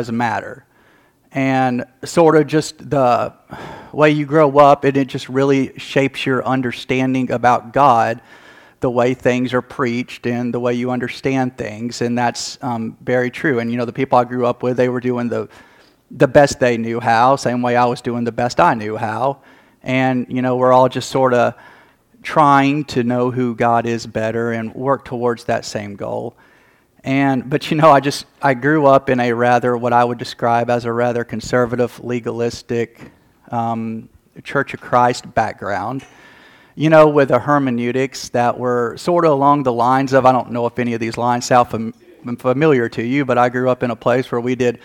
doesn't matter. And sort of just the way you grow up, and it just really shapes your understanding about God, the way things are preached and the way you understand things. And that's um, very true. And, you know, the people I grew up with, they were doing the, the best they knew how, same way I was doing the best I knew how. And, you know, we're all just sort of trying to know who God is better and work towards that same goal. And but you know, I just I grew up in a rather what I would describe as a rather conservative, legalistic um, Church of Christ background. You know, with a hermeneutics that were sort of along the lines of I don't know if any of these lines sound familiar to you, but I grew up in a place where we did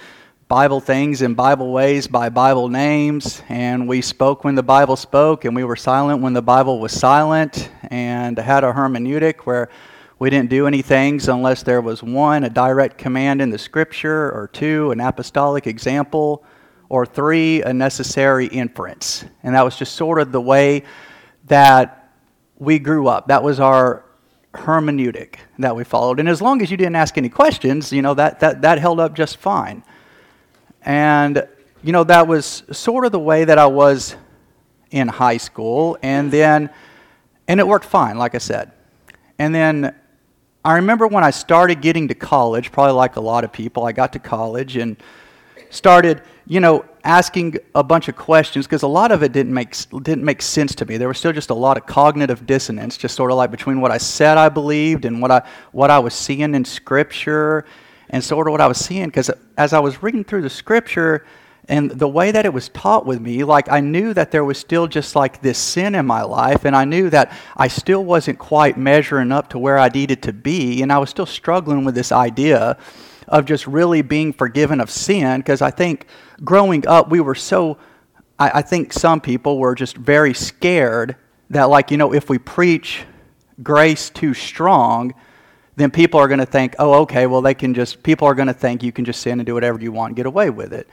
Bible things in Bible ways by Bible names, and we spoke when the Bible spoke, and we were silent when the Bible was silent, and had a hermeneutic where we didn't do any things unless there was one, a direct command in the scripture, or two, an apostolic example, or three, a necessary inference. And that was just sort of the way that we grew up. That was our hermeneutic that we followed. And as long as you didn't ask any questions, you know, that, that, that held up just fine. And, you know, that was sort of the way that I was in high school. And then, and it worked fine, like I said. And then I remember when I started getting to college, probably like a lot of people, I got to college and started, you know, asking a bunch of questions because a lot of it didn't make didn't make sense to me. There was still just a lot of cognitive dissonance, just sort of like between what I said I believed and what I what I was seeing in Scripture and sort of what I was seeing. Because as I was reading through the scripture and the way that it was taught with me, like I knew that there was still just like this sin in my life, and I knew that I still wasn't quite measuring up to where I needed to be, and I was still struggling with this idea of just really being forgiven of sin. Because I think growing up, we were so, I, I think some people were just very scared that, like, you know, if we preach grace too strong, then people are going to think, oh, okay, well, they can just, people are going to think you can just sin and do whatever you want and get away with it.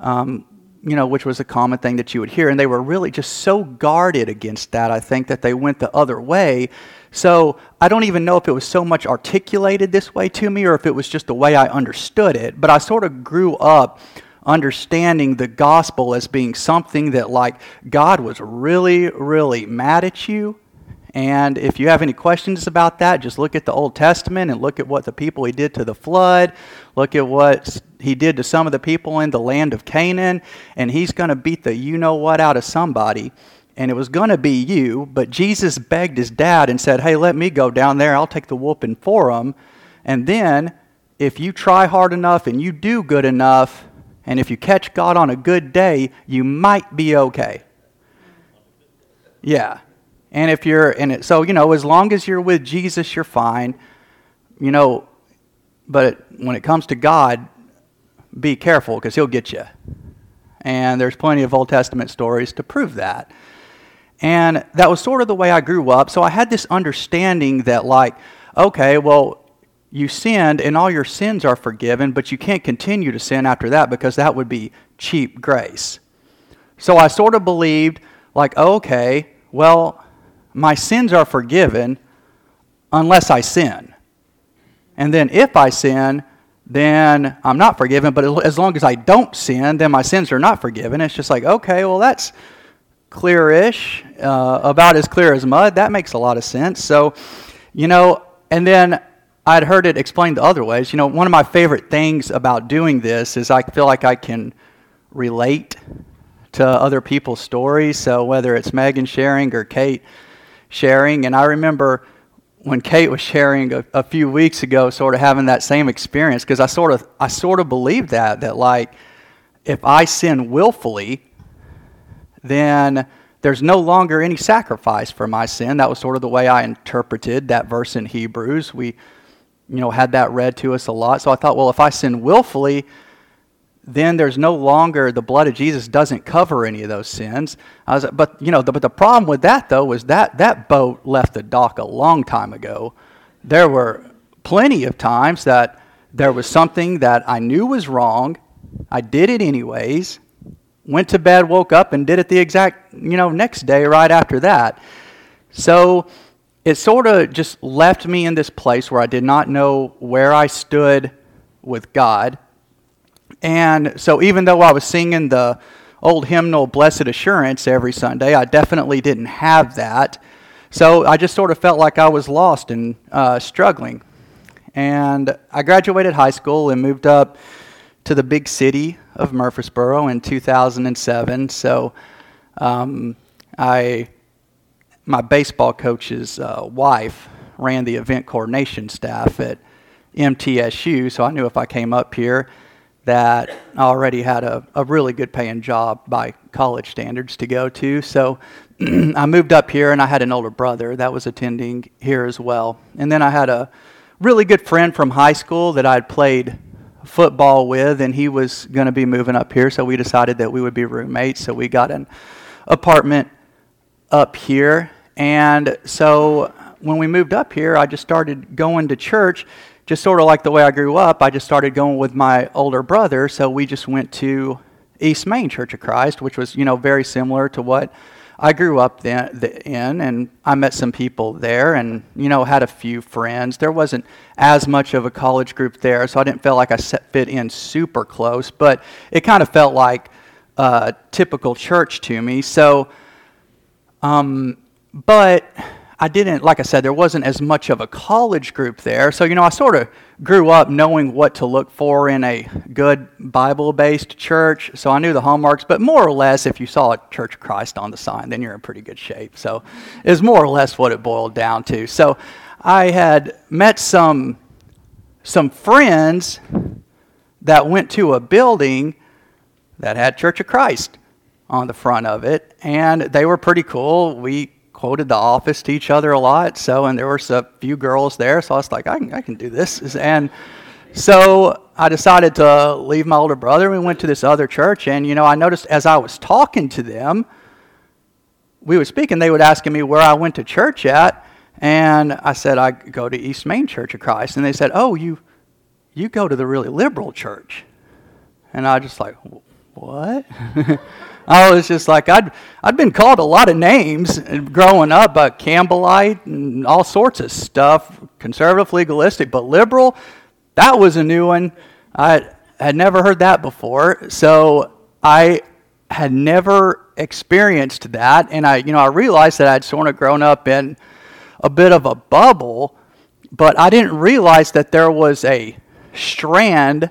Um, you know, which was a common thing that you would hear. And they were really just so guarded against that, I think, that they went the other way. So I don't even know if it was so much articulated this way to me or if it was just the way I understood it. But I sort of grew up understanding the gospel as being something that, like, God was really, really mad at you and if you have any questions about that, just look at the Old Testament and look at what the people he did to the flood. Look at what he did to some of the people in the land of Canaan. And he's going to beat the you know what out of somebody. And it was going to be you. But Jesus begged his dad and said, Hey, let me go down there. I'll take the whooping for him. And then, if you try hard enough and you do good enough, and if you catch God on a good day, you might be okay. Yeah. And if you're in it, so, you know, as long as you're with Jesus, you're fine. You know, but when it comes to God, be careful because he'll get you. And there's plenty of Old Testament stories to prove that. And that was sort of the way I grew up. So I had this understanding that, like, okay, well, you sinned and all your sins are forgiven, but you can't continue to sin after that because that would be cheap grace. So I sort of believed, like, okay, well, my sins are forgiven unless I sin. And then if I sin, then I'm not forgiven. But as long as I don't sin, then my sins are not forgiven. It's just like, okay, well, that's clearish, uh, about as clear as mud. That makes a lot of sense. So, you know, and then I'd heard it explained the other ways. You know, one of my favorite things about doing this is I feel like I can relate to other people's stories. So whether it's Megan sharing or Kate sharing. And I remember when Kate was sharing a, a few weeks ago, sort of having that same experience, because I sort of I sort of believe that that like if I sin willfully, then there's no longer any sacrifice for my sin. That was sort of the way I interpreted that verse in Hebrews. We, you know, had that read to us a lot. So I thought, well, if I sin willfully, then there's no longer the blood of Jesus doesn't cover any of those sins. Was, but you know, the, but the problem with that though was that that boat left the dock a long time ago. There were plenty of times that there was something that I knew was wrong. I did it anyways. Went to bed, woke up, and did it the exact you know next day right after that. So it sort of just left me in this place where I did not know where I stood with God And so even though I was singing the old hymnal Blessed Assurance every Sunday, I definitely didn't have that. So I just sort of felt like I was lost and uh, struggling. And I graduated high school and moved up to the big city of Murfreesboro in 2007. So um, I, my baseball coach's uh, wife ran the event coordination staff at MTSU, so I knew if I came up here that already had a, a really good paying job by college standards to go to. So I moved up here and I had an older brother that was attending here as well. And then I had a really good friend from high school that I'd played football with, and he was going to be moving up here. So we decided that we would be roommates. So we got an apartment up here. And so when we moved up here, I just started going to church, just sort of like the way I grew up. I just started going with my older brother. So we just went to East Main Church of Christ, which was, you know, very similar to what I grew up in, and I met some people there, and you know had a few friends. There wasn't as much of a college group there, so I didn't feel like I fit in super close, but it kind of felt like a typical church to me. So, um, but I didn't, like I said, there wasn't as much of a college group there. So, you know, I sort of grew up knowing what to look for in a good Bible based church. So I knew the hallmarks, but more or less, if you saw a Church of Christ on the sign, then you're in pretty good shape. So it's more or less what it boiled down to. So I had met some, some friends that went to a building that had Church of Christ on the front of it, and they were pretty cool. We quoted The Office to each other a lot. So, and there were a few girls there. So I was like, I can, I can do this. And so I decided to leave my older brother. We went to this other church. And, you know, I noticed as I was talking to them, we were speaking, they would asking me where I went to church at. And I said, I go to East Main Church of Christ. And they said, Oh, you, you go to the really liberal church. And I just like, what? I was just like, I'd, I'd been called a lot of names growing up, but Campbellite and all sorts of stuff, conservative, legalistic, but liberal, that was a new one. I had never heard that before. So I had never experienced that. And I, you know, I realized that I'd sort of grown up in a bit of a bubble, but I didn't realize that there was a strand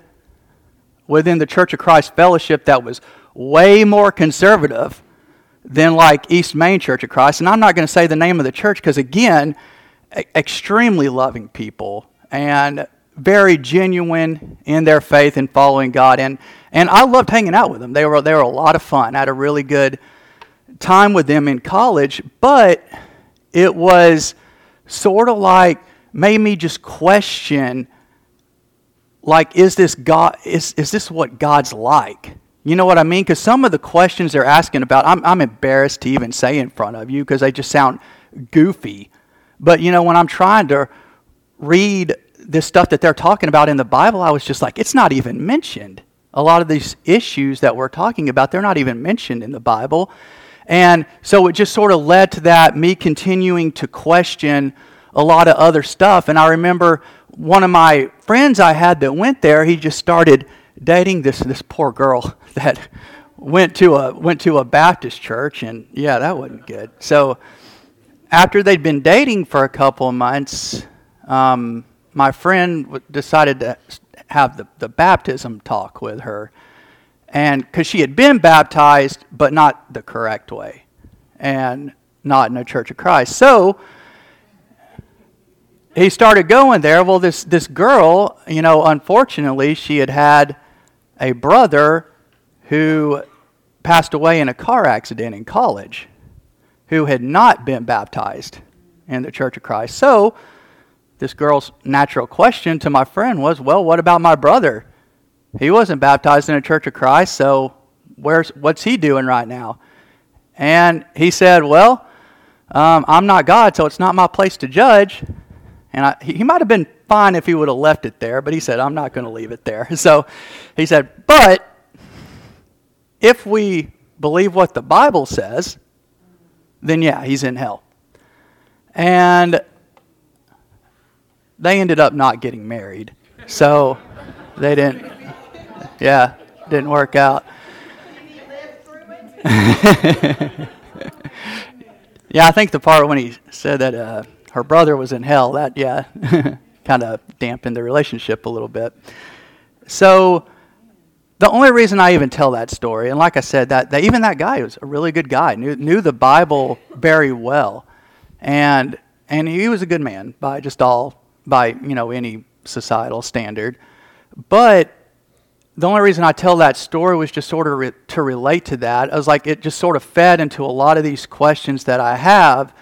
within the Church of Christ fellowship that was way more conservative than like East Main Church of Christ. And I'm not going to say the name of the church because, again, extremely loving people and very genuine in their faith and following God. And, and I loved hanging out with them. They were, they were a lot of fun. I had a really good time with them in college, but it was sort of like made me just question like is this god is, is this what god's like you know what I mean? Because some of the questions they're asking about, I'm, I'm embarrassed to even say in front of you because they just sound goofy. But, you know, when I'm trying to read this stuff that they're talking about in the Bible, I was just like, it's not even mentioned. A lot of these issues that we're talking about, they're not even mentioned in the Bible. And so it just sort of led to that, me continuing to question a lot of other stuff. And I remember one of my friends I had that went there, he just started dating this, this poor girl that went to a went to a Baptist church, and yeah, that wasn't good. So after they'd been dating for a couple of months, um, my friend decided to have the, the baptism talk with her, and because she had been baptized, but not the correct way, and not in a Church of Christ, so he started going there. Well, this this girl, you know, unfortunately, she had had a brother who passed away in a car accident in college who had not been baptized in the Church of Christ. So, this girl's natural question to my friend was, Well, what about my brother? He wasn't baptized in a Church of Christ, so where's, what's he doing right now? And he said, Well, um, I'm not God, so it's not my place to judge. And I, he might have been fine if he would have left it there, but he said, I'm not going to leave it there. So he said, But if we believe what the Bible says, then yeah, he's in hell. And they ended up not getting married. So they didn't Yeah, didn't work out. yeah, I think the part when he said that uh, her brother was in hell, that, yeah, kind of dampened the relationship a little bit. So, the only reason I even tell that story, and like I said, that, that even that guy was a really good guy, knew, knew the Bible very well. And, and he was a good man by just all, by, you know, any societal standard. But the only reason I tell that story was just sort of re- to relate to that. I was like, it just sort of fed into a lot of these questions that I have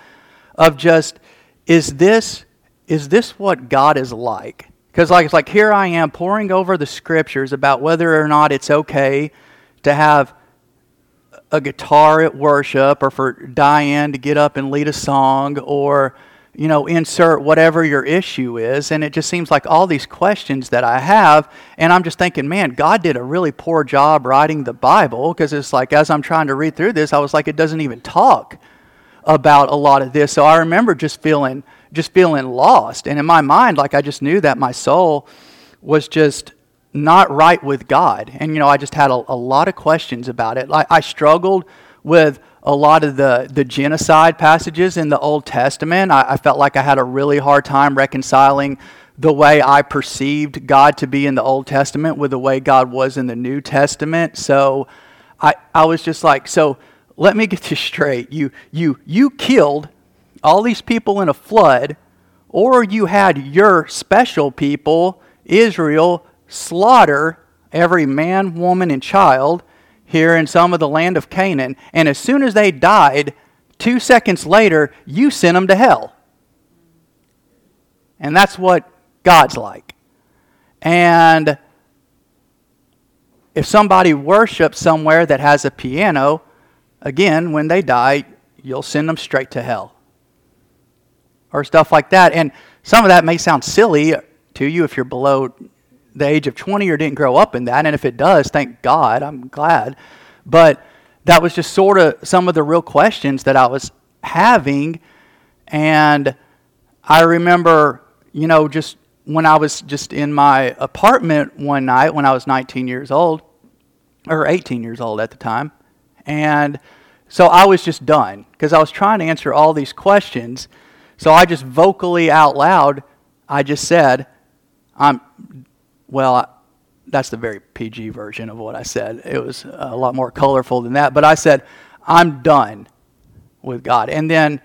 of just, is this, is this what God is like? Because like it's like here I am poring over the scriptures about whether or not it's okay to have a guitar at worship or for Diane to get up and lead a song or you know, insert whatever your issue is. And it just seems like all these questions that I have, and I'm just thinking, man, God did a really poor job writing the Bible because it's like as I'm trying to read through this, I was like, it doesn't even talk about a lot of this. So I remember just feeling just feeling lost. And in my mind, like I just knew that my soul was just not right with God. And you know, I just had a, a lot of questions about it. Like I struggled with a lot of the, the genocide passages in the Old Testament. I, I, felt like I had a really hard time reconciling the way I perceived God to be in the Old Testament with the way God was in the New Testament. So I, I was just like, so let me get this straight. You, you, you killed all these people in a flood, or you had your special people, Israel, slaughter every man, woman, and child here in some of the land of Canaan, and as soon as they died, two seconds later, you sent them to hell. And that's what God's like. And if somebody worships somewhere that has a piano, again, when they die, you'll send them straight to hell. Or stuff like that. And some of that may sound silly to you if you're below the age of 20 or didn't grow up in that. And if it does, thank God, I'm glad. But that was just sort of some of the real questions that I was having. And I remember, you know, just when I was just in my apartment one night when I was 19 years old, or 18 years old at the time. And so I was just done because I was trying to answer all these questions. So I just vocally out loud, I just said, I'm well, that's the very PG version of what I said. It was a lot more colorful than that. But I said, I'm done with God. And then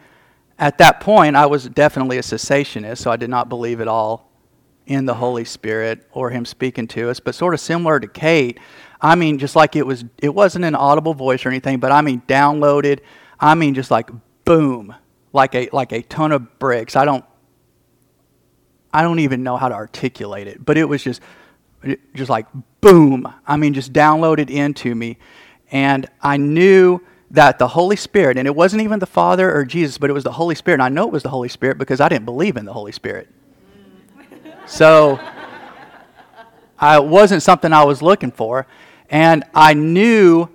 at that point, I was definitely a cessationist, so I did not believe at all in the Holy Spirit or Him speaking to us. But sort of similar to Kate, I mean, just like it was, it wasn't an audible voice or anything, but I mean, downloaded. I mean, just like boom, like a like a ton of bricks. I don't I don't even know how to articulate it, but it was just just like boom. I mean, just downloaded into me. And I knew that the Holy Spirit, and it wasn't even the Father or Jesus, but it was the Holy Spirit. And I know it was the Holy Spirit because I didn't believe in the Holy Spirit. Mm. So I, it wasn't something I was looking for. And I knew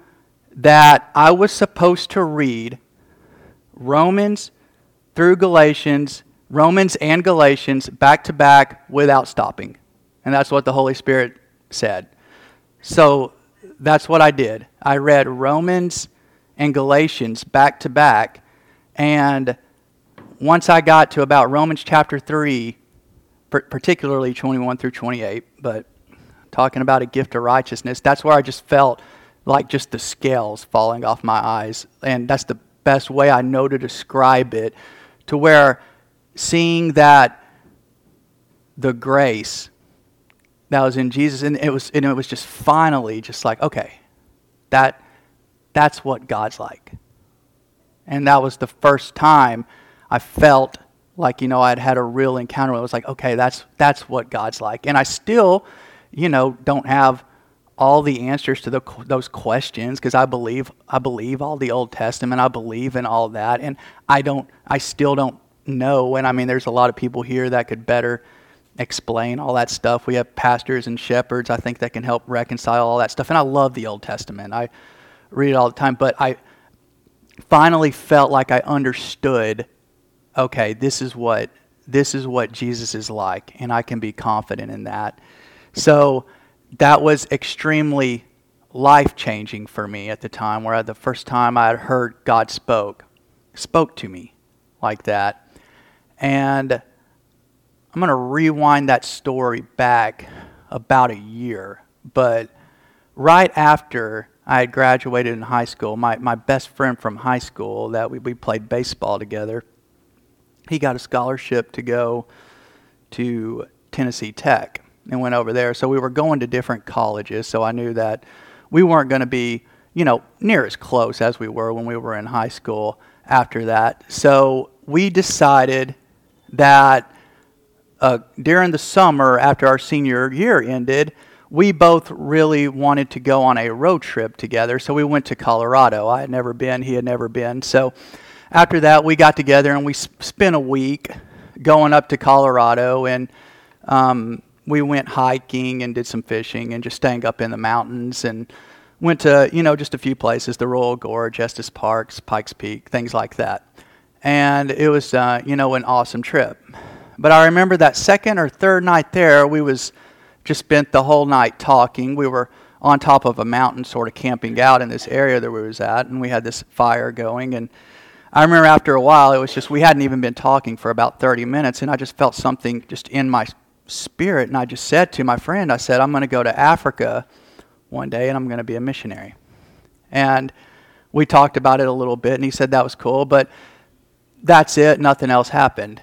that I was supposed to read Romans through Galatians Romans and Galatians back to back without stopping. And that's what the Holy Spirit said. So that's what I did. I read Romans and Galatians back to back. And once I got to about Romans chapter 3, particularly 21 through 28, but talking about a gift of righteousness, that's where I just felt like just the scales falling off my eyes. And that's the best way I know to describe it, to where seeing that the grace that was in Jesus, and it was, and it was just finally just like, okay, that, that's what God's like. And that was the first time I felt like, you know, I'd had a real encounter where it was like, okay, that's, that's what God's like. And I still, you know, don't have all the answers to the, those questions because I believe, I believe all the Old Testament. I believe in all that. And I don't, I still don't know. And I mean, there's a lot of people here that could better explain all that stuff. We have pastors and shepherds, I think, that can help reconcile all that stuff. And I love the Old Testament. I read it all the time. But I finally felt like I understood okay, this is what this is what Jesus is like, and I can be confident in that. So that was extremely life changing for me at the time, where the first time I had heard God spoke, spoke to me like that. And I'm going to rewind that story back about a year. But right after I had graduated in high school, my, my best friend from high school that we, we played baseball together, he got a scholarship to go to Tennessee Tech and went over there. So we were going to different colleges, so I knew that we weren't going to be, you know, near as close as we were when we were in high school after that. So we decided that uh, during the summer after our senior year ended, we both really wanted to go on a road trip together. So we went to Colorado. I had never been, he had never been. So after that, we got together and we spent a week going up to Colorado and um, we went hiking and did some fishing and just staying up in the mountains and went to, you know, just a few places the Royal Gorge, Estes Parks, Pikes Peak, things like that. And it was, uh, you know, an awesome trip. But I remember that second or third night there, we was just spent the whole night talking. We were on top of a mountain, sort of camping out in this area that we was at, and we had this fire going. And I remember after a while, it was just we hadn't even been talking for about 30 minutes, and I just felt something just in my spirit, and I just said to my friend, I said, I'm going to go to Africa one day and I'm going to be a missionary. And we talked about it a little bit, and he said that was cool, but that's it, nothing else happened.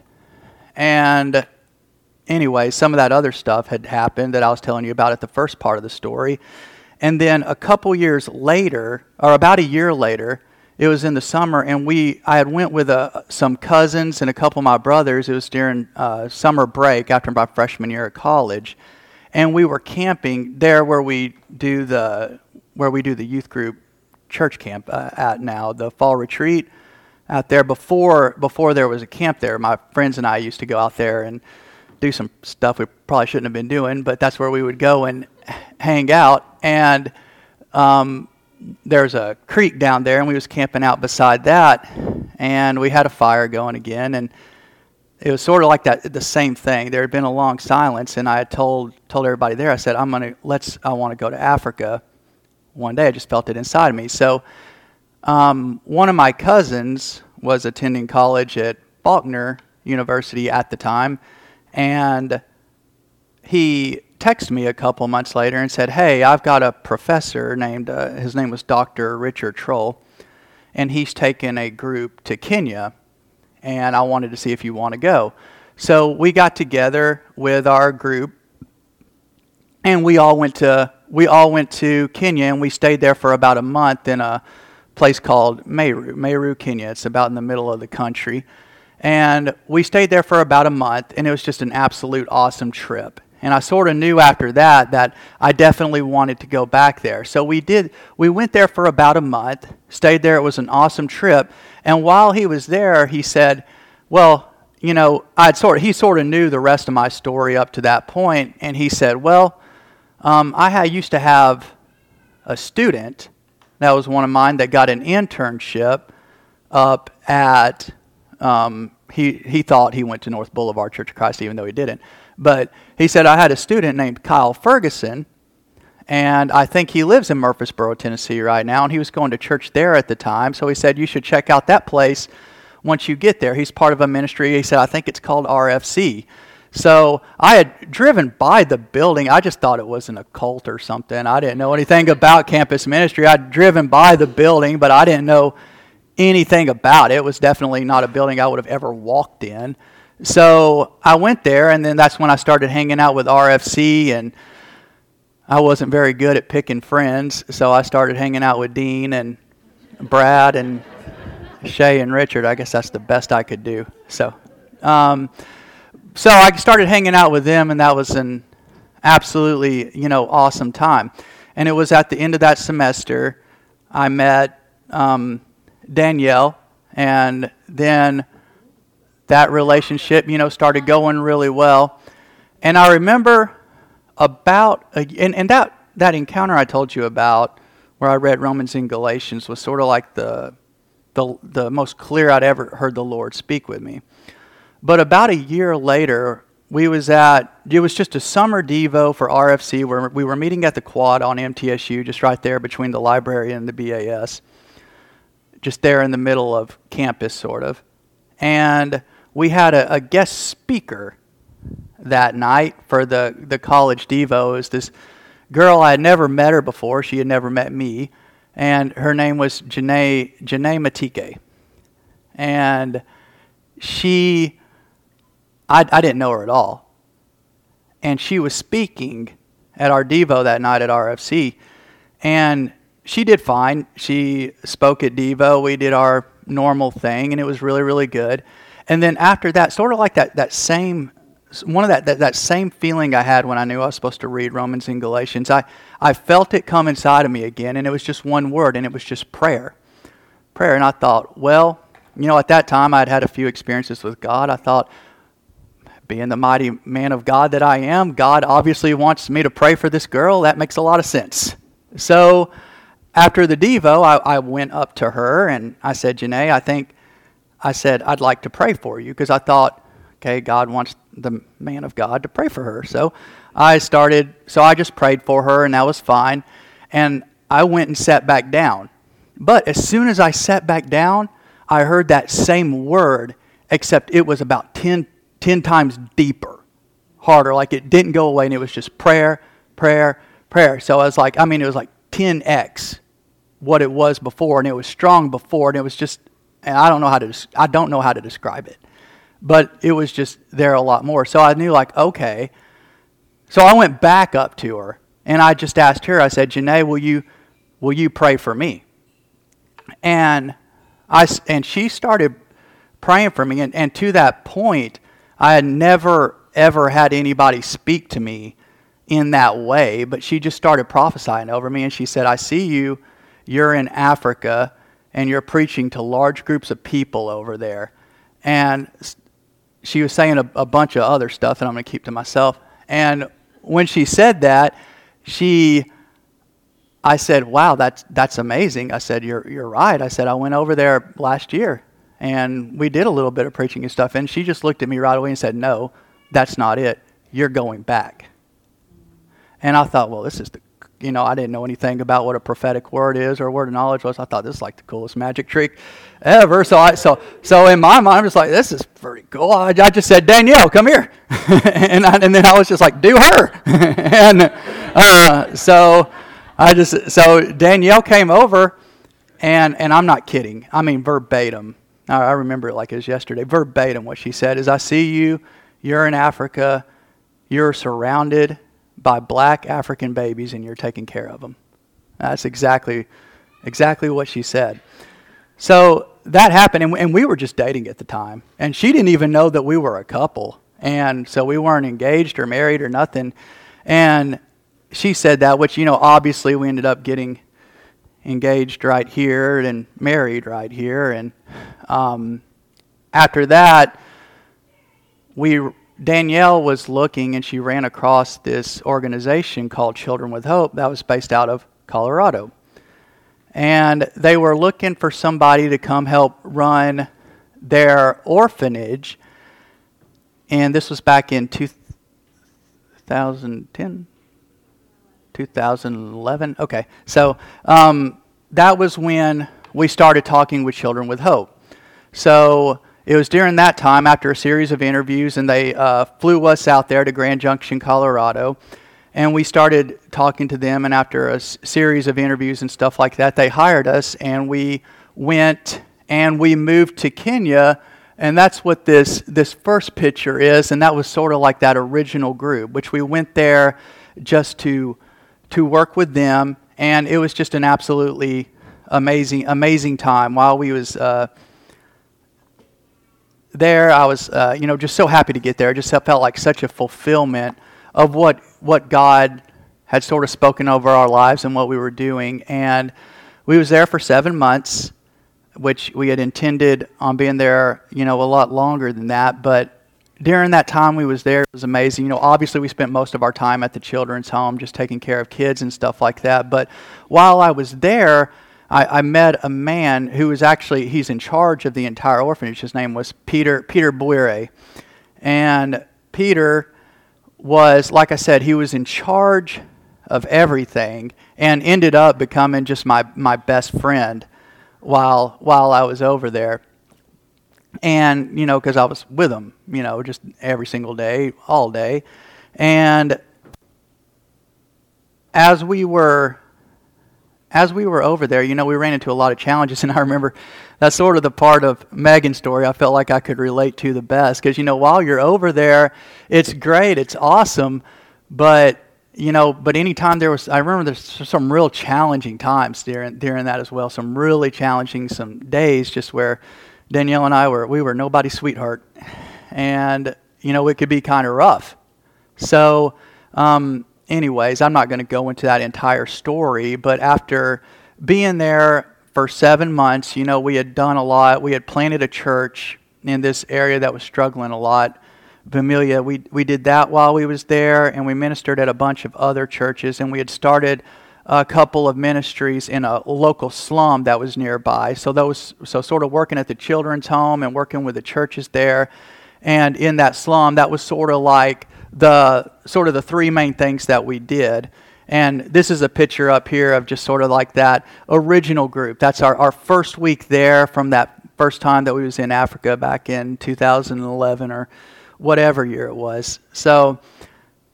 And anyway, some of that other stuff had happened that I was telling you about at the first part of the story. And then a couple years later, or about a year later, it was in the summer, and we I had went with uh, some cousins and a couple of my brothers. It was during uh, summer break after my freshman year at college, and we were camping there where we do the where we do the youth group church camp uh, at now the fall retreat out there before before there was a camp there. My friends and I used to go out there and do some stuff we probably shouldn't have been doing, but that's where we would go and hang out and. Um, there's a creek down there, and we was camping out beside that, and we had a fire going again, and it was sort of like that the same thing. There had been a long silence, and I had told told everybody there. I said, "I'm gonna let's. I want to go to Africa." One day, I just felt it inside of me. So, um, one of my cousins was attending college at Faulkner University at the time, and he texted me a couple months later and said, Hey, I've got a professor named, uh, his name was Dr. Richard Troll, and he's taken a group to Kenya, and I wanted to see if you want to go. So we got together with our group, and we all went to we all went to Kenya, and we stayed there for about a month in a place called Meru, Meru, Kenya. It's about in the middle of the country. And we stayed there for about a month, and it was just an absolute awesome trip. And I sort of knew after that that I definitely wanted to go back there. So we did we went there for about a month, stayed there. It was an awesome trip. And while he was there, he said, "Well, you know, I'd sort he sort of knew the rest of my story up to that point, and he said, "Well, um, I used to have a student that was one of mine that got an internship up at um, he he thought he went to North Boulevard Church of Christ, even though he didn't. But he said, I had a student named Kyle Ferguson, and I think he lives in Murfreesboro, Tennessee right now, and he was going to church there at the time. So he said, You should check out that place once you get there. He's part of a ministry. He said, I think it's called RFC. So I had driven by the building. I just thought it was an occult or something. I didn't know anything about campus ministry. I'd driven by the building, but I didn't know anything about it. It was definitely not a building I would have ever walked in. So I went there, and then that's when I started hanging out with RFC, and I wasn't very good at picking friends, so I started hanging out with Dean and Brad and Shay and Richard. I guess that's the best I could do. So, um, so I started hanging out with them, and that was an absolutely you know awesome time. And it was at the end of that semester I met um, Danielle, and then that relationship, you know, started going really well. And I remember about, a, and, and that, that encounter I told you about, where I read Romans and Galatians, was sort of like the, the, the most clear I'd ever heard the Lord speak with me. But about a year later, we was at it was just a summer devo for RFC where we were meeting at the quad on MTSU, just right there between the library and the BAS, just there in the middle of campus, sort of. And we had a, a guest speaker that night for the the college was this girl I had never met her before. She had never met me, and her name was Janae Janae Matike, and she I, I didn't know her at all. And she was speaking at our Devo that night at RFC. And she did fine. She spoke at Devo. We did our normal thing, and it was really, really good. And then after that, sort of like that, that same one of that, that, that same feeling I had when I knew I was supposed to read Romans and Galatians, I, I felt it come inside of me again, and it was just one word, and it was just prayer. Prayer. And I thought, well, you know, at that time I'd had a few experiences with God. I thought, being the mighty man of God that I am, God obviously wants me to pray for this girl. That makes a lot of sense. So after the Devo, I, I went up to her and I said, Janae, I think, I said, I'd like to pray for you because I thought, okay, God wants the man of God to pray for her. So I started, so I just prayed for her and that was fine. And I went and sat back down. But as soon as I sat back down, I heard that same word, except it was about 10 10 times deeper, harder. Like it didn't go away and it was just prayer, prayer, prayer. So I was like, I mean, it was like 10x what it was before and it was strong before and it was just, and I don't know how to, I don't know how to describe it, but it was just there a lot more. So I knew like, okay. So I went back up to her and I just asked her, I said, Janae, will you, will you pray for me? And I, and she started praying for me. And, and to that point, I had never, ever had anybody speak to me in that way, but she just started prophesying over me and she said, I see you, you're in Africa and you're preaching to large groups of people over there. And she was saying a, a bunch of other stuff that I'm going to keep to myself. And when she said that, she, I said, wow, that's, that's amazing. I said, you're, you're right. I said, I went over there last year and we did a little bit of preaching and stuff. And she just looked at me right away and said, No, that's not it. You're going back. And I thought, Well, this is the, you know, I didn't know anything about what a prophetic word is or word of knowledge was. I thought this is like the coolest magic trick ever. So I, so, so in my mind, I was like, This is pretty cool. I, I just said, Danielle, come here. and, I, and then I was just like, Do her. and uh, so I just, so Danielle came over. And, and I'm not kidding. I mean, verbatim I remember it like it was yesterday. Verbatim, what she said is, I see you, you're in Africa, you're surrounded by black African babies, and you're taking care of them. That's exactly, exactly what she said. So that happened, and, and we were just dating at the time. And she didn't even know that we were a couple. And so we weren't engaged or married or nothing. And she said that, which, you know, obviously we ended up getting engaged right here and married right here. And um, after that, we Danielle was looking and she ran across this organization called Children with Hope that was based out of Colorado. And they were looking for somebody to come help run their orphanage. And this was back in 2010, 2011. Okay, so um, that was when we started talking with Children with Hope. So it was during that time, after a series of interviews, and they uh, flew us out there to Grand Junction, Colorado. And we started talking to them, and after a s- series of interviews and stuff like that, they hired us, and we went and we moved to Kenya and that's what this, this first picture is, and that was sort of like that original group, which we went there just to to work with them, and it was just an absolutely amazing, amazing time. While we was uh, there, I was, uh, you know, just so happy to get there. It just felt like such a fulfillment of what what God had sort of spoken over our lives and what we were doing. And we was there for seven months, which we had intended on being there, you know, a lot longer than that, but during that time we was there, it was amazing. You know, obviously we spent most of our time at the children's home, just taking care of kids and stuff like that. But while I was there, I, I met a man who was actually he's in charge of the entire orphanage. His name was Peter Peter Buire, and Peter was, like I said, he was in charge of everything and ended up becoming just my, my best friend while, while I was over there. And, you know, because I was with him, you know, just every single day, all day. And as we were as we were over there, you know, we ran into a lot of challenges, and I remember that's sort of the part of Megan's story I felt like I could relate to the best. Because, you know, while you're over there, it's great, it's awesome, but, you know, but anytime there was, I remember there's some real challenging times during, during that as well, some really challenging, some days just where Danielle and I were, we were nobody's sweetheart. And, you know, it could be kind of rough. So, um, anyways, I'm not going to go into that entire story, but after being there for seven months, you know, we had done a lot. We had planted a church in this area that was struggling a lot. Vermilia, we, we did that while we was there, and we ministered at a bunch of other churches, and we had started a couple of ministries in a local slum that was nearby. So those, so sort of working at the children's home and working with the churches there, and in that slum, that was sort of like the sort of the three main things that we did. And this is a picture up here of just sort of like that original group. That's our, our first week there from that first time that we was in Africa back in 2011 or whatever year it was. So,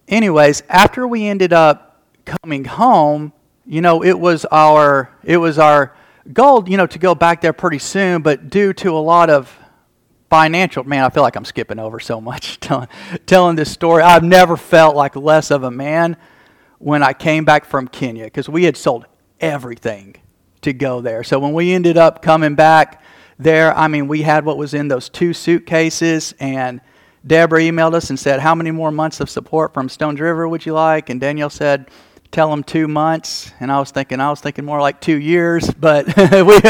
anyways, after we ended up coming home, you know, it was our it was our goal, you know, to go back there pretty soon, but due to a lot of financial man i feel like i'm skipping over so much telling, telling this story. I've never felt like less of a man when i came back from kenya because we had sold everything to go there. So when we ended up coming back there i mean we had what was in those two suitcases and deborah emailed us and said how many more months of support from stones river would you like? And danielle said tell them two months and i was thinking i was thinking more like two years but we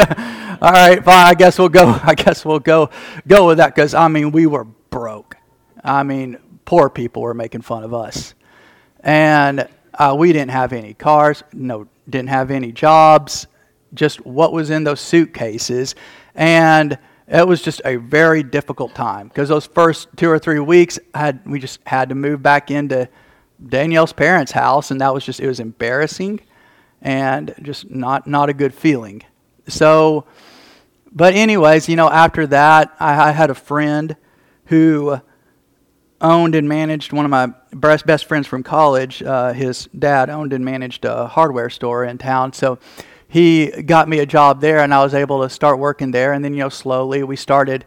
all right, fine. I guess we'll go. I guess we'll go go with that because I mean we were broke. I mean poor people were making fun of us, and uh, we didn't have any cars. No, didn't have any jobs. Just what was in those suitcases, and it was just a very difficult time because those first two or three weeks had we just had to move back into Danielle's parents' house, and that was just it was embarrassing and just not not a good feeling. So but, anyways, you know, after that, I, I had a friend who owned and managed one of my best, best friends from college. Uh, his dad owned and managed a hardware store in town. So he got me a job there, and I was able to start working there. And then, you know, slowly we started.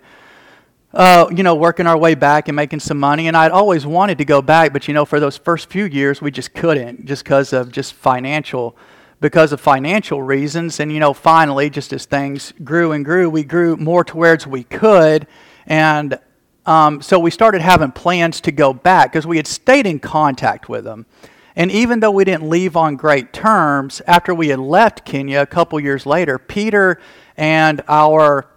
Uh, you know, working our way back and making some money. And I'd always wanted to go back, but you know, for those first few years, we just couldn't, just because of just financial because of financial reasons. And, you know, finally, just as things grew and grew, we grew more towards we could. And um, so we started having plans to go back because we had stayed in contact with them. And even though we didn't leave on great terms, after we had left Kenya a couple years later, Peter and our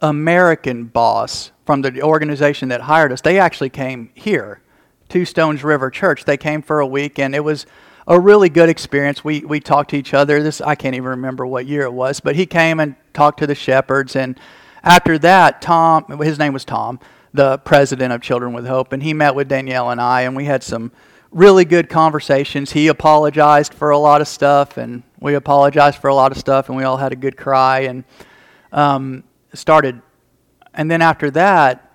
American boss from the organization that hired us, they actually came here to Stones River Church. They came for a week, and it was a really good experience. We we talked to each other. This I can't even remember what year it was, but he came and talked to the shepherds. And after that, Tom, his name was Tom, the president of Children with Hope, and he met with Danielle and I, and we had some really good conversations. He apologized for a lot of stuff, and we apologized for a lot of stuff, and we all had a good cry and um, started. And then after that,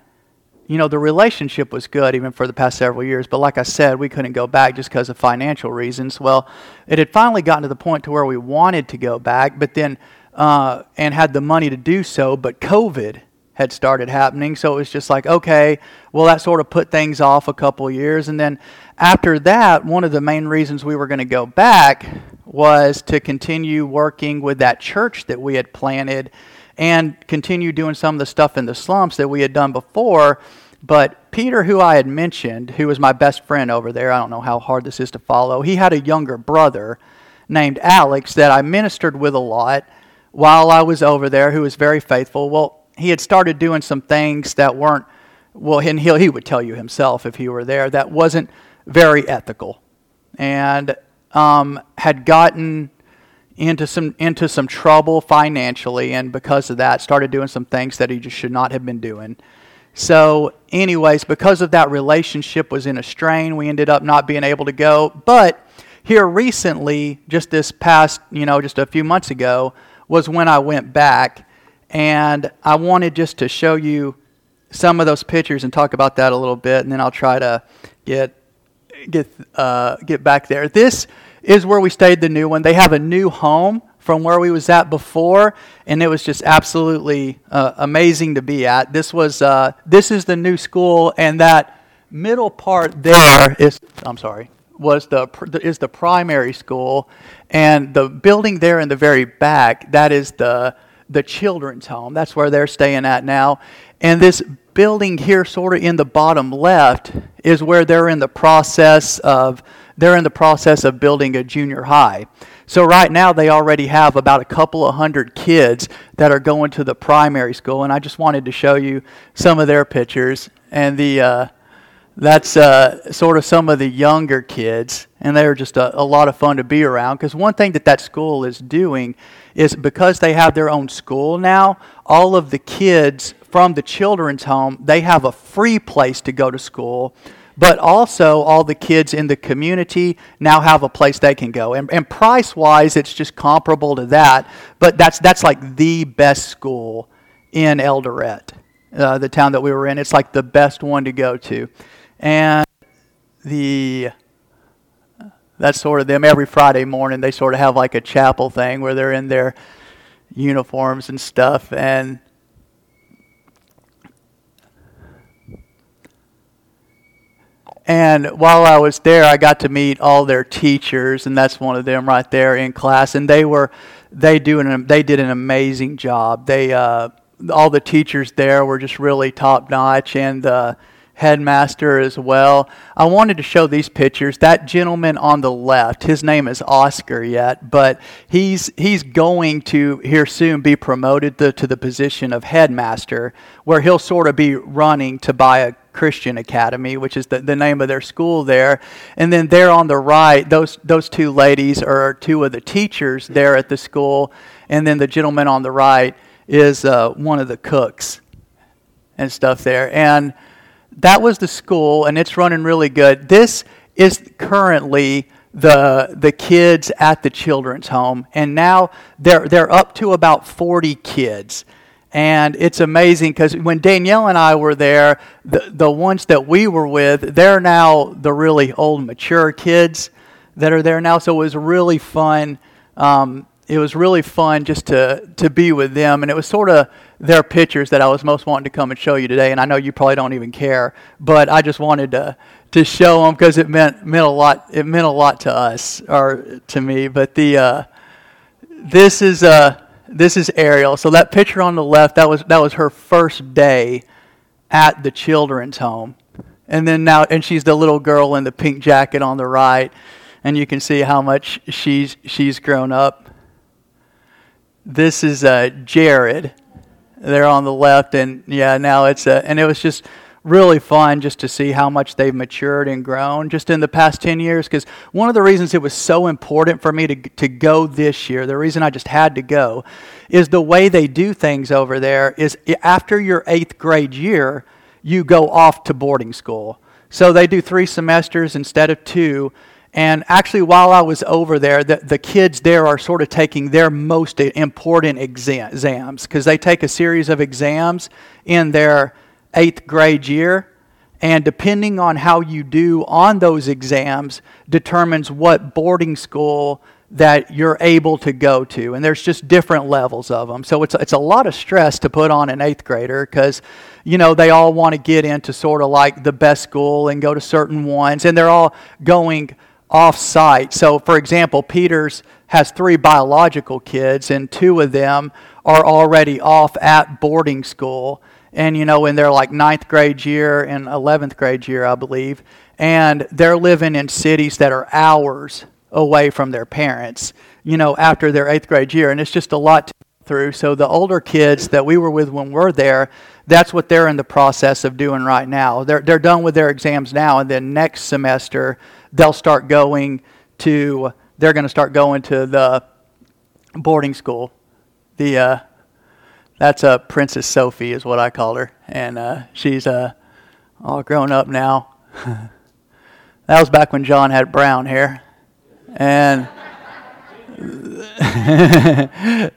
you know, the relationship was good even for the past several years, but like I said, we couldn't go back just because of financial reasons. Well, it had finally gotten to the point to where we wanted to go back, but then, uh, and had the money to do so, but COVID had started happening. So it was just like, okay, well, that sort of put things off a couple years. And then after that, one of the main reasons we were going to go back was to continue working with that church that we had planted and continue doing some of the stuff in the slumps that we had done before. But Peter, who I had mentioned, who was my best friend over there, I don't know how hard this is to follow, he had a younger brother named Alex that I ministered with a lot while I was over there, who was very faithful. Well, he had started doing some things that weren't, well, and he, he would tell you himself if he were there, that wasn't very ethical. And um, had gotten into some into some trouble financially, and because of that, started doing some things that he just should not have been doing. So, anyways, because of that relationship was in a strain, we ended up not being able to go. But here recently, just this past, you know, just a few months ago, was when I went back. And I wanted just to show you some of those pictures and talk about that a little bit, and then I'll try to get get uh, get back there. This is where we stayed. The new one. They have a new home from where we was at before, and it was just absolutely uh, amazing to be at. This was uh, this is the new school, and that middle part there is I'm sorry was the is the primary school, and the building there in the very back that is the the children's home. That's where they're staying at now, and this building here, sort of in the bottom left, is where they're in the process of they're in the process of building a junior high. So right now they already have about a couple of hundred kids that are going to the primary school, and I just wanted to show you some of their pictures. And the uh, that's uh, sort of some of the younger kids, and they're just a, a lot of fun to be around. Because one thing that that school is doing is because they have their own school now, all of the kids from the children's home they have a free place to go to school but also all the kids in the community now have a place they can go. And, and price wise, it's just comparable to that, but that's, that's like the best school in Eldoret, uh, the town that we were in. It's like the best one to go to. And the that's sort of them every Friday morning. They sort of have like a chapel thing where they're in their uniforms and stuff. And And while I was there, I got to meet all their teachers, and that's one of them right there in class. And they were, they do an, they did an amazing job. They, uh, all the teachers there were just really top notch, and the headmaster as well. I wanted to show these pictures. That gentleman on the left, his name is Oscar yet, but he's he's going to here soon be promoted to, to the position of headmaster, where he'll sort of be running Tobiah Christian Academy, which is the, the name of their school there. And then there on the right, those those two ladies are two of the teachers there at the school, and then the gentleman on the right is uh, one of the cooks and stuff there. And that was the school, and it's running really good. This is currently the the kids at the children's home, and now they're they're up to about 40 kids. And it's amazing because when Danielle and I were there, the, the ones that we were with, they're now the really old, mature kids that are there now. So it was really fun. Um, it was really fun just to, to be with them. And it was sort of their pictures that I was most wanting to come and show you today. And I know you probably don't even care, but I just wanted to, to show them because it meant, meant a lot. It meant a lot to us or to me. But the, uh, this is, uh, this is Ariel. So that picture on the left, that was, that was her first day at the children's home. And then now, and she's the little girl in the pink jacket on the right. And you can see how much she's, she's grown up. This is uh, Jared there on the left, and yeah, now it's a, and it was just really fun just to see how much they've matured and grown just in the past 10 years because one of the reasons it was so important for me to, to go this year the reason i just had to go is the way they do things over there is after your eighth grade year you go off to boarding school. So they do three semesters instead of two. And actually, while I was over there, the, the kids there are sort of taking their most important exams because they take a series of exams in their eighth grade year. And depending on how you do on those exams, determines what boarding school that you're able to go to. And there's just different levels of them. So it's, it's a lot of stress to put on an eighth grader because, you know, they all want to get into sort of like the best school and go to certain ones. And they're all going off site. So, for example, Peters has three biological kids, and two of them are already off at boarding school. And, you know, in their like ninth grade year and 11th grade year, I believe. And they're living in cities that are hours away from their parents, you know, after their eighth grade year. And it's just a lot to go through. So the older kids that we were with when we we're there, that's what they're in the process of doing right now. They're, they're done with their exams now, and then next semester they'll start going to, they're going to start going to the boarding school. The, uh, that's uh, Princess Sophie, is what I call her. And uh, she's uh, all grown up now. that was back when John had brown hair. And the,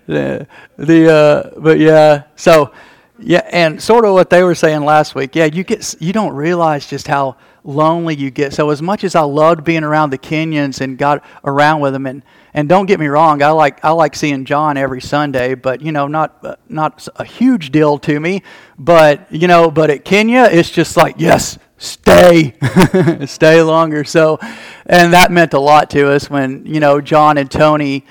the uh, but yeah, so yeah, and sort of what they were saying last week. Yeah, you get you don't realize just how lonely you get. So as much as I loved being around the Kenyans and got around with them, and and don't get me wrong, I like I like seeing John every Sunday, but you know, not not a huge deal to me. But you know, but at Kenya, it's just like yes, stay, stay longer. So, and that meant a lot to us when you know John and Tony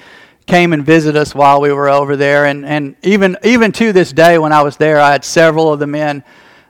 came and visited us while we were over there, and and even even to this day, when I was there, I had several of the men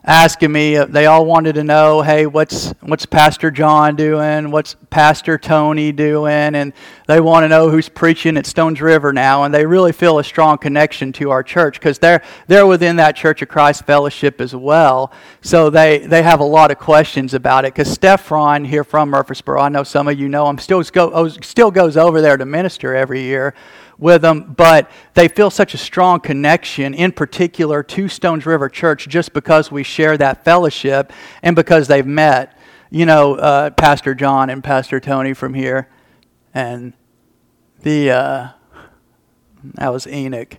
asking me. Uh, they all wanted to know, hey, what's what's Pastor John doing? What's Pastor Tony doing? And they want to know who's preaching at Stones River now. And they really feel a strong connection to our church because they're they're within that Church of Christ fellowship as well. So they they have a lot of questions about it. Because Stephron here from Murfreesboro, I know some of you know him, still go, oh, still goes over there to minister every year with them, but they feel such a strong connection, in particular to Stones River Church, just because we share that fellowship and because they've met, you know, uh, Pastor John and Pastor Tony from here. And the, uh, that was Enoch.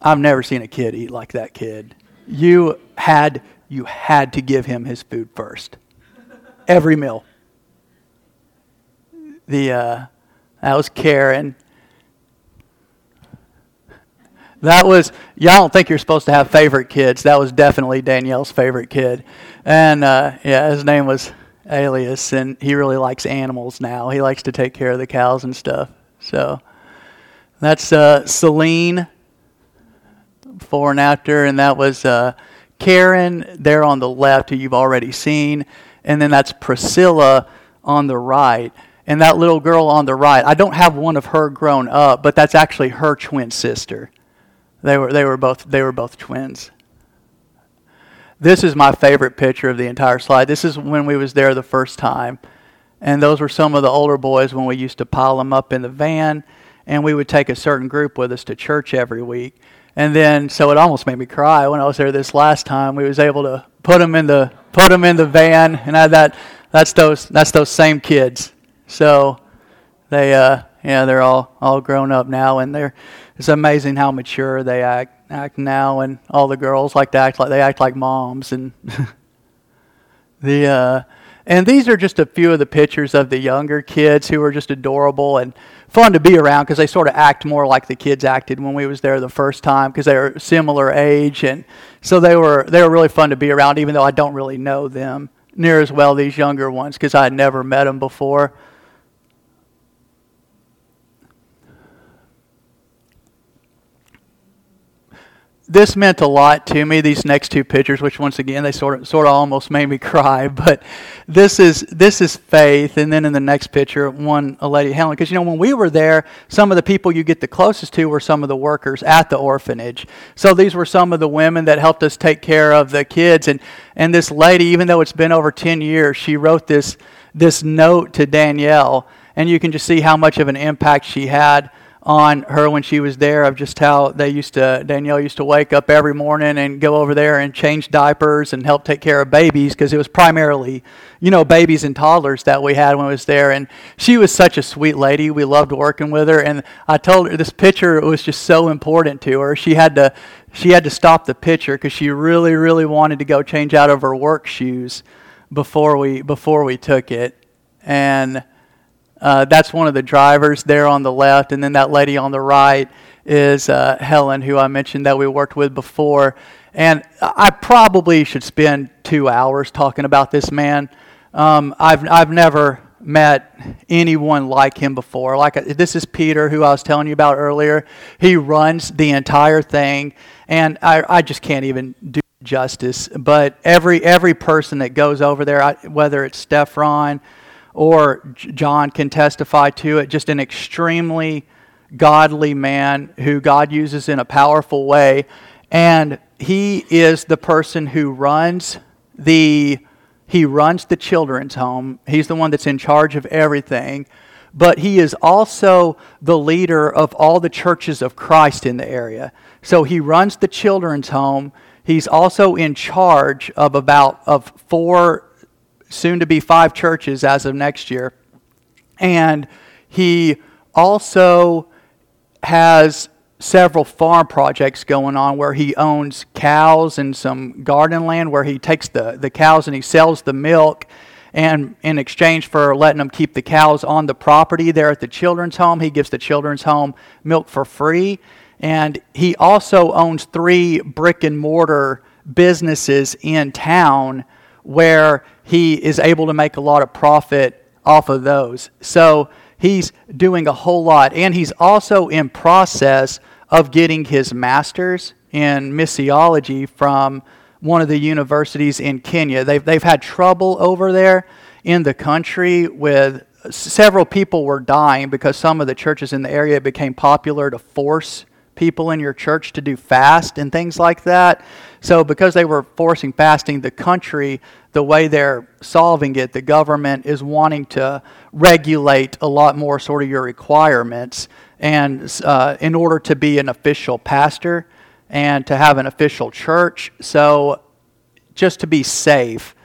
I've never seen a kid eat like that kid. You had, you had to give him his food first. Every meal. The, uh, that was Karen that was, y'all don't think you're supposed to have favorite kids. That was definitely Danielle's favorite kid. And uh, yeah, his name was Elias, and he really likes animals now. He likes to take care of the cows and stuff. So that's uh, Celine before and after, and that was uh, Karen there on the left, who you've already seen. And then that's Priscilla on the right. And that little girl on the right, I don't have one of her grown up, but that's actually her twin sister. They were, they were, both, they were both twins. This is my favorite picture of the entire slide. This is when we was there the first time. And those were some of the older boys when we used to pile them up in the van. And we would take a certain group with us to church every week. And then, so it almost made me cry when I was there this last time. We was able to put them in the put them in the van, and I that that's those that's those same kids. So they uh, yeah they're all all grown up now, and they're it's amazing how mature they act act now, and all the girls like to act like they act like moms, and the uh, and these are just a few of the pictures of the younger kids who are just adorable and fun to be around because they sort of act more like the kids acted when we was there the first time because they were similar age, and so they were they were really fun to be around, even though I don't really know them near as well these younger ones because I had never met them before. This meant a lot to me. These next two pictures, which once again they sort of sort of almost made me cry, but this is this is faith. And then in the next picture, one a lady Helen, because you know when we were there, some of the people you get the closest to were some of the workers at the orphanage. So these were some of the women that helped us take care of the kids. And and this lady, even though it's been over ten years, she wrote this this note to Danielle, and you can just see how much of an impact she had on her when she was there of just how they used to Danielle used to wake up every morning and go over there and change diapers and help take care of babies because it was primarily you know babies and toddlers that we had when I was there. And she was such a sweet lady. We loved working with her. And I told her this picture was just so important to her. She had to she had to stop the picture because she really really wanted to go change out of her work shoes before we before we took it. And uh, that's one of the drivers there on the left. And then that lady on the right is uh, Helen, who I mentioned that we worked with before. And I probably should spend two hours talking about this man. Um, I've, I've never met anyone like him before. Like this is Peter, who I was telling you about earlier. He runs the entire thing, and I, I just can't even do justice. But every every person that goes over there, I, whether it's Stephan, or John can testify to it, just an extremely godly man who God uses in a powerful way. And he is the person who runs the he runs the children's home. He's the one that's in charge of everything. but he is also the leader of all the churches of Christ in the area. So he runs the children's home. He's also in charge of about of four, soon to be five churches as of next year. And he also has several farm projects going on where he owns cows and some garden land where he takes the, the cows and he sells the milk and in exchange for letting them keep the cows on the property there at the children's home he gives the children's home milk for free and he also owns three brick and mortar businesses in town where he is able to make a lot of profit off of those so he's doing a whole lot. And he's also in process of getting his master's in missiology from one of the universities in Kenya. They've, they've had trouble over there in the country with several people were dying because some of the churches in the area became popular to force people in your church to do fast and things like that. So, because they were forcing fasting, the country, the way they're solving it, the government is wanting to regulate a lot more sort of your requirements. And uh, in order to be an official pastor and to have an official church, so just to be safe,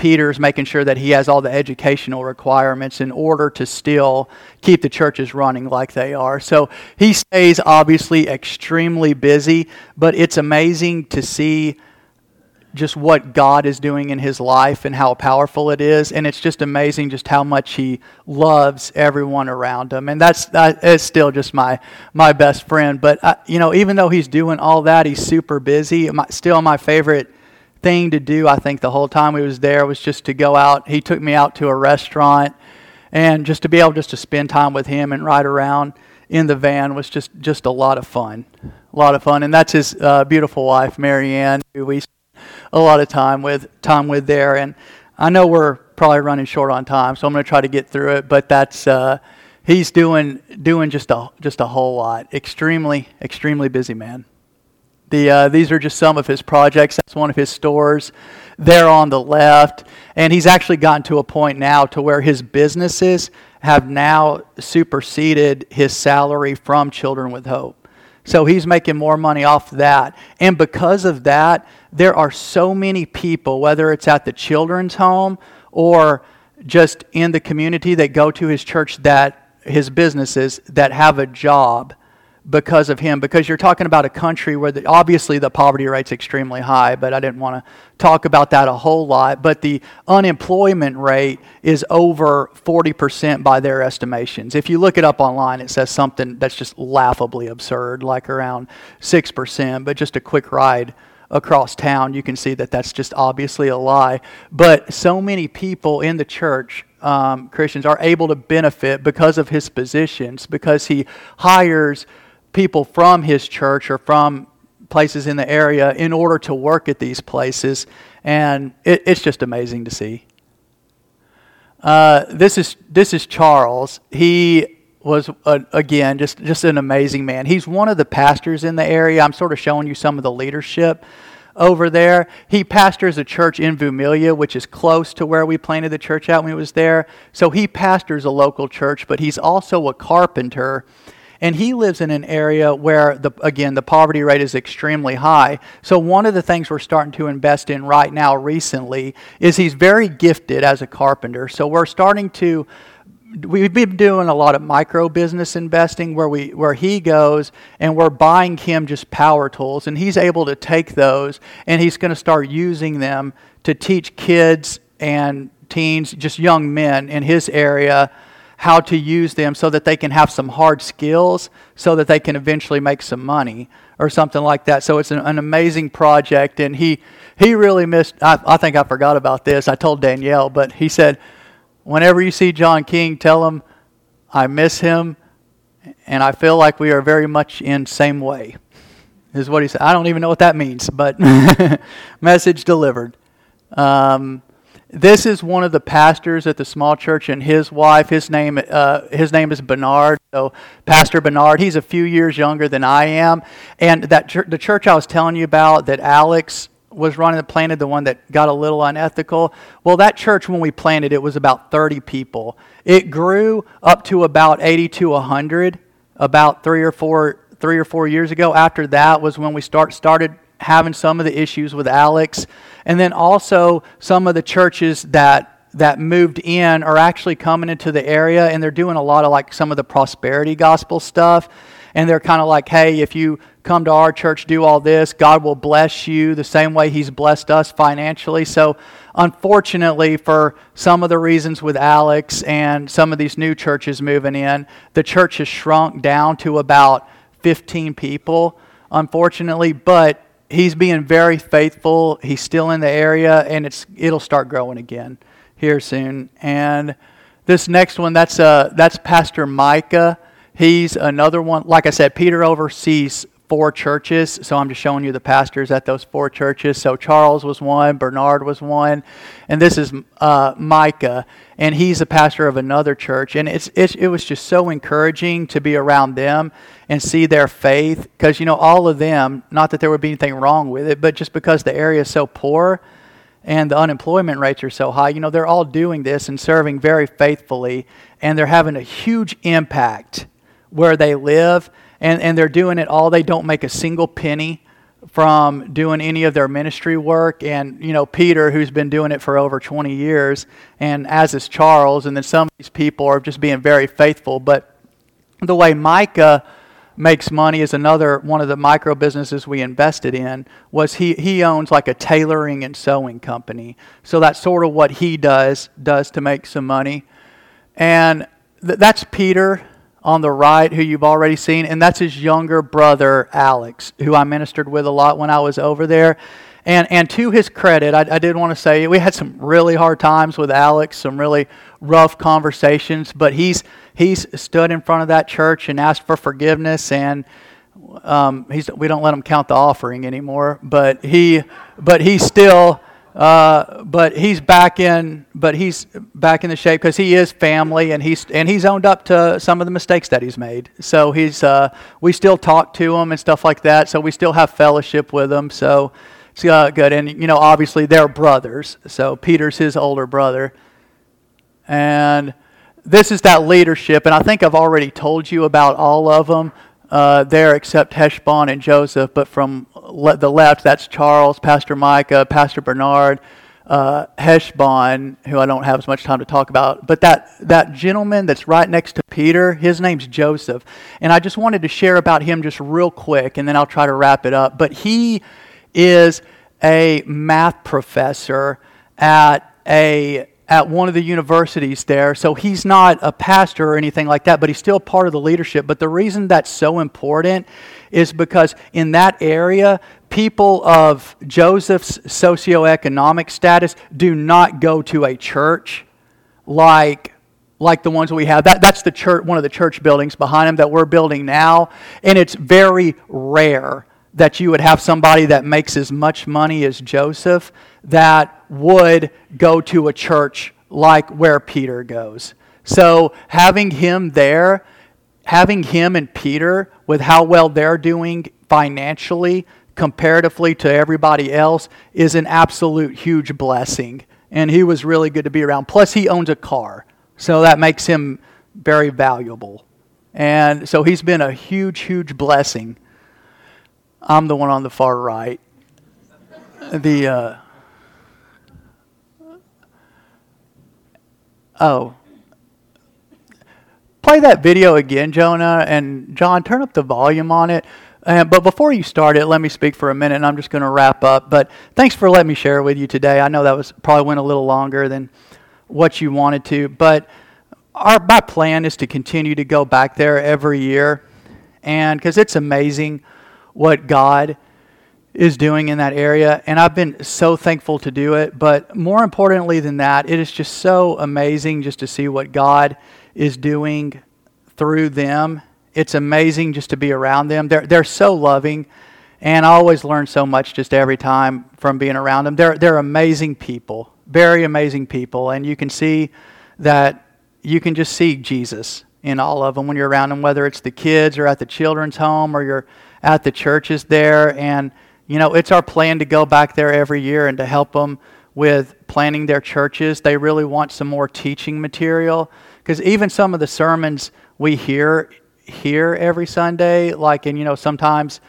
Peter's making sure that he has all the educational requirements in order to still keep the churches running like they are. So he stays obviously extremely busy, but it's amazing to see just what God is doing in his life and how powerful it is. And it's just amazing just how much he loves everyone around him. And that's, that is still just my, my best friend. But, uh, you know, even though he's doing all that, he's super busy. My, still my favorite thing to do, I think, the whole time we was there was just to go out. He took me out to a restaurant, and just to be able just to spend time with him and ride around in the van was just just a lot of fun, a lot of fun. And that's his uh, beautiful wife, Marianne, who we spent a lot of time with time with there. And I know we're probably running short on time, so I'm going to try to get through it. But that's uh, he's doing doing just a just a whole lot. Extremely extremely busy man. The, uh, these are just some of his projects. That's one of his stores there on the left. And he's actually gotten to a point now to where his businesses have now superseded his salary from Children with Hope. So he's making more money off that. And because of that, there are so many people, whether it's at the children's home or just in the community that go to his church that his businesses that have a job because of him. Because you're talking about a country where the, obviously the poverty rate's extremely high but i didn't want to talk about that a whole lot. But the unemployment rate is over 40% by their estimations. If you look it up online it says something that's just laughably absurd like around 6% but just a quick ride across town you can see that that's just obviously a lie. But so many people in the church um, Christians are able to benefit because of his positions, because he hires people from his church or from places in the area in order to work at these places. And it, it's just amazing to see. Uh, this is this is Charles. He was uh, again just just an amazing man. He's one of the pastors in the area. I'm sort of showing you some of the leadership over there. He pastors a church in Vumilia, which is close to where we planted the church out when he was there. So he pastors a local church, but he's also a carpenter and he lives in an area where, the, again, the poverty rate is extremely high. So, one of the things we're starting to invest in right now, recently, is he's very gifted as a carpenter. So, we're starting to we've been doing a lot of micro business investing where we where he goes and we're buying him just power tools and he's able to take those and he's going to start using them to teach kids and teens just young men in his area how to use them so that they can have some hard skills so that they can eventually make some money or something like that. So it's an, an amazing project. And he, he really missed, I, I think I forgot about this. I told Danielle, but he said, whenever you see John King, tell him I miss him and I feel like we are very much in same way. Is what he said. I don't even know what that means, but message delivered. Um, this is one of the pastors at the small church and his wife. His name, uh, his name is Bernard. So, Pastor Bernard, he's a few years younger than I am. And that ch- the church I was telling you about that Alex was running and planted, the one that got a little unethical. Well, that church, when we planted, it was about 30 people. It grew up to about 80 to 100 about three or four three or four years ago. After that was when we start started having some of the issues with Alex, and then also some of the churches that that moved in are actually coming into the area and they're doing a lot of like some of the prosperity gospel stuff. And they're kind of like hey if you come to our church do all this god will bless you the same way he's blessed us financially. So unfortunately for some of the reasons with alex and some of these new churches moving in the church has shrunk down to about 15 people unfortunately. But he's being very faithful he's still in the area and it's it'll start growing again here soon. And this next one, that's, uh, that's Pastor Micah. He's another one. Like I said, Peter oversees four churches, so I'm just showing you the pastors at those four churches. So Charles was one, Bernard was one, and this is uh, Micah, and he's a pastor of another church. And it's, it's, it was just so encouraging to be around them and see their faith, because, you know, all of them, not that there would be anything wrong with it, but just because the area is so poor, and the unemployment rates are so high, you know, they're all doing this and serving very faithfully, and they're having a huge impact where they live, and, and they're doing it all. They don't make a single penny from doing any of their ministry work. And, you know, Peter, who's been doing it for over 20 years, and as is Charles, and then some of these people are just being very faithful. But the way Micah makes money is another one of the micro businesses we invested in was he, he owns like a tailoring and sewing company so that's sort of what he does does to make some money and th- that's peter on the right who you've already seen and that's his younger brother alex who i ministered with a lot when i was over there. And, and to his credit, I, I did want to say we had some really hard times with Alex, some really rough conversations, but he's, he's stood in front of that church and asked for forgiveness and um, he's, we don't let him count the offering anymore, but he, but he's still, uh, but he's back in, but he's back in the shape because he is family and he's and he's owned up to some of the mistakes that he's made. So he's, uh, we still talk to him and stuff like that. So we still have fellowship with him. So it's uh, good. And, you know, obviously they're brothers. So Peter's his older brother. And this is that leadership. And I think I've already told you about all of them uh, there except Heshbon and Joseph. But from le- the left, that's Charles, Pastor Micah, Pastor Bernard. Uh, Heshbon, who I don't have as much time to talk about, but that, that gentleman that's right next to Peter, his name's Joseph. And I just wanted to share about him just real quick, and then I'll try to wrap it up. But he is a math professor at a at one of the universities there. So he's not a pastor or anything like that, but he's still part of the leadership. But the reason that's so important is because in that area, people of Joseph's socioeconomic status do not go to a church like like the ones we have. That, that's the church, one of the church buildings behind him that we're building now. And it's very rare that you would have somebody that makes as much money as Joseph that would go to a church like where Peter goes. So having him there, having him and Peter with how well they're doing financially comparatively to everybody else is an absolute huge blessing. And he was really good to be around. Plus, he owns a car. So that makes him very valuable. And so he's been a huge, huge blessing. I'm the one on the far right. The uh, oh, play that video again, Jonah and John. Turn up the volume on it. But before you start it, let me speak for a minute, and I'm just going to wrap up. But thanks for letting me share with you today. I know that was probably went a little longer than what you wanted to, but our my plan is to continue to go back there every year, and because it's amazing what God is doing in that area. And I've been so thankful to do it. But more importantly than that, it is just so amazing just to see what God is doing through them. It's amazing just to be around them. They're, they're so loving. And I always learn so much just every time from being around them. They're, they're amazing people, very amazing people. And you can see that you can just see Jesus in all of them when you're around them, whether it's the kids or at the children's home or you're at the churches there. And, you know, it's our plan to go back there every year and to help them with planning their churches. They really want some more teaching material because even some of the sermons we hear here every Sunday, like, and you know, sometimes,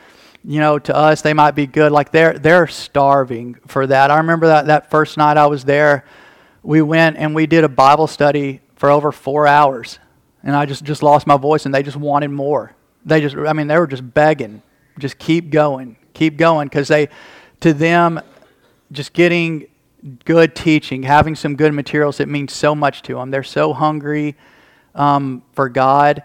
you know, to us they might be good. Like they're they're starving for that. I remember that that first night I was there, we went and we did a Bible study for over four hours, and I just just lost my voice, and they just wanted more. They just, I mean, they were just begging, just keep going, keep going, because they, to them, just getting good teaching, having some good materials, it means so much to them. They're so hungry um, for God,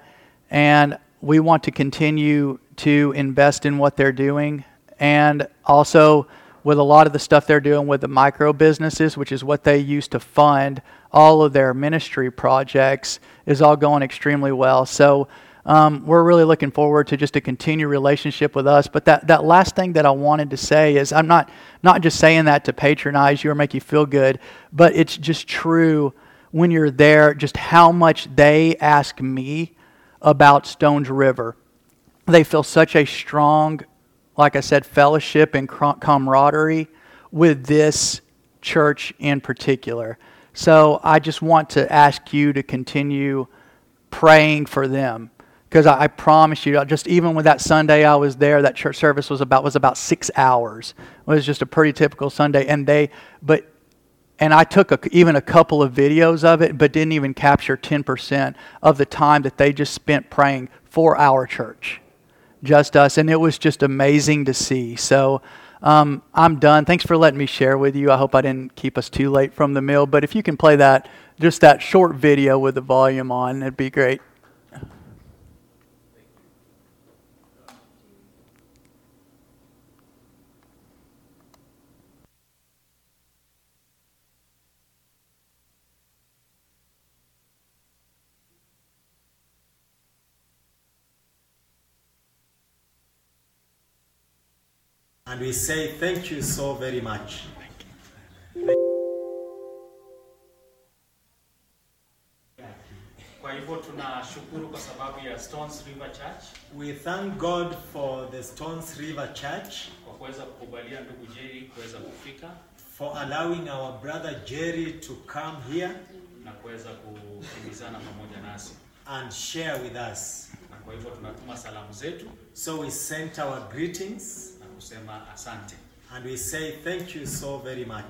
and we want to continue to invest in what they're doing. And also, with a lot of the stuff they're doing with the micro businesses, which is what they use to fund all of their ministry projects, is all going extremely well. So, um, we're really looking forward to just a continued relationship with us. But that, that last thing that I wanted to say is I'm not, not just saying that to patronize you or make you feel good, but it's just true when you're there, just how much they ask me about Stones River. They feel such a strong, like I said, fellowship and camaraderie with this church in particular. So I just want to ask you to continue praying for them because I, I, promise you, just even with that Sunday I was there, that church service was about was about six hours. It was just a pretty typical Sunday, and they, but, and I took a, even a couple of videos of it, but didn't even capture ten percent of the time that they just spent praying for our church, just us, and it was just amazing to see. So. Um, I'm done. Thanks for letting me share with you. I hope I didn't keep us too late from the meal. But if you can play that, just that short video with the volume on, it'd be great. And we say thank you so very much. Kwa hivyo tunashukuru kwa sababu ya Stones River Church. We thank God for the Stones River Church kwa kuweza kukubalia ndugu Jerry kuweza kufika. for allowing our brother Jerry to come here na kuweza kukimbizana pamoja nasi, and share with us. na kwa hivyo tunatuma salamu zetu. So we sent our greetings kusema asante. and we say thank you so very much.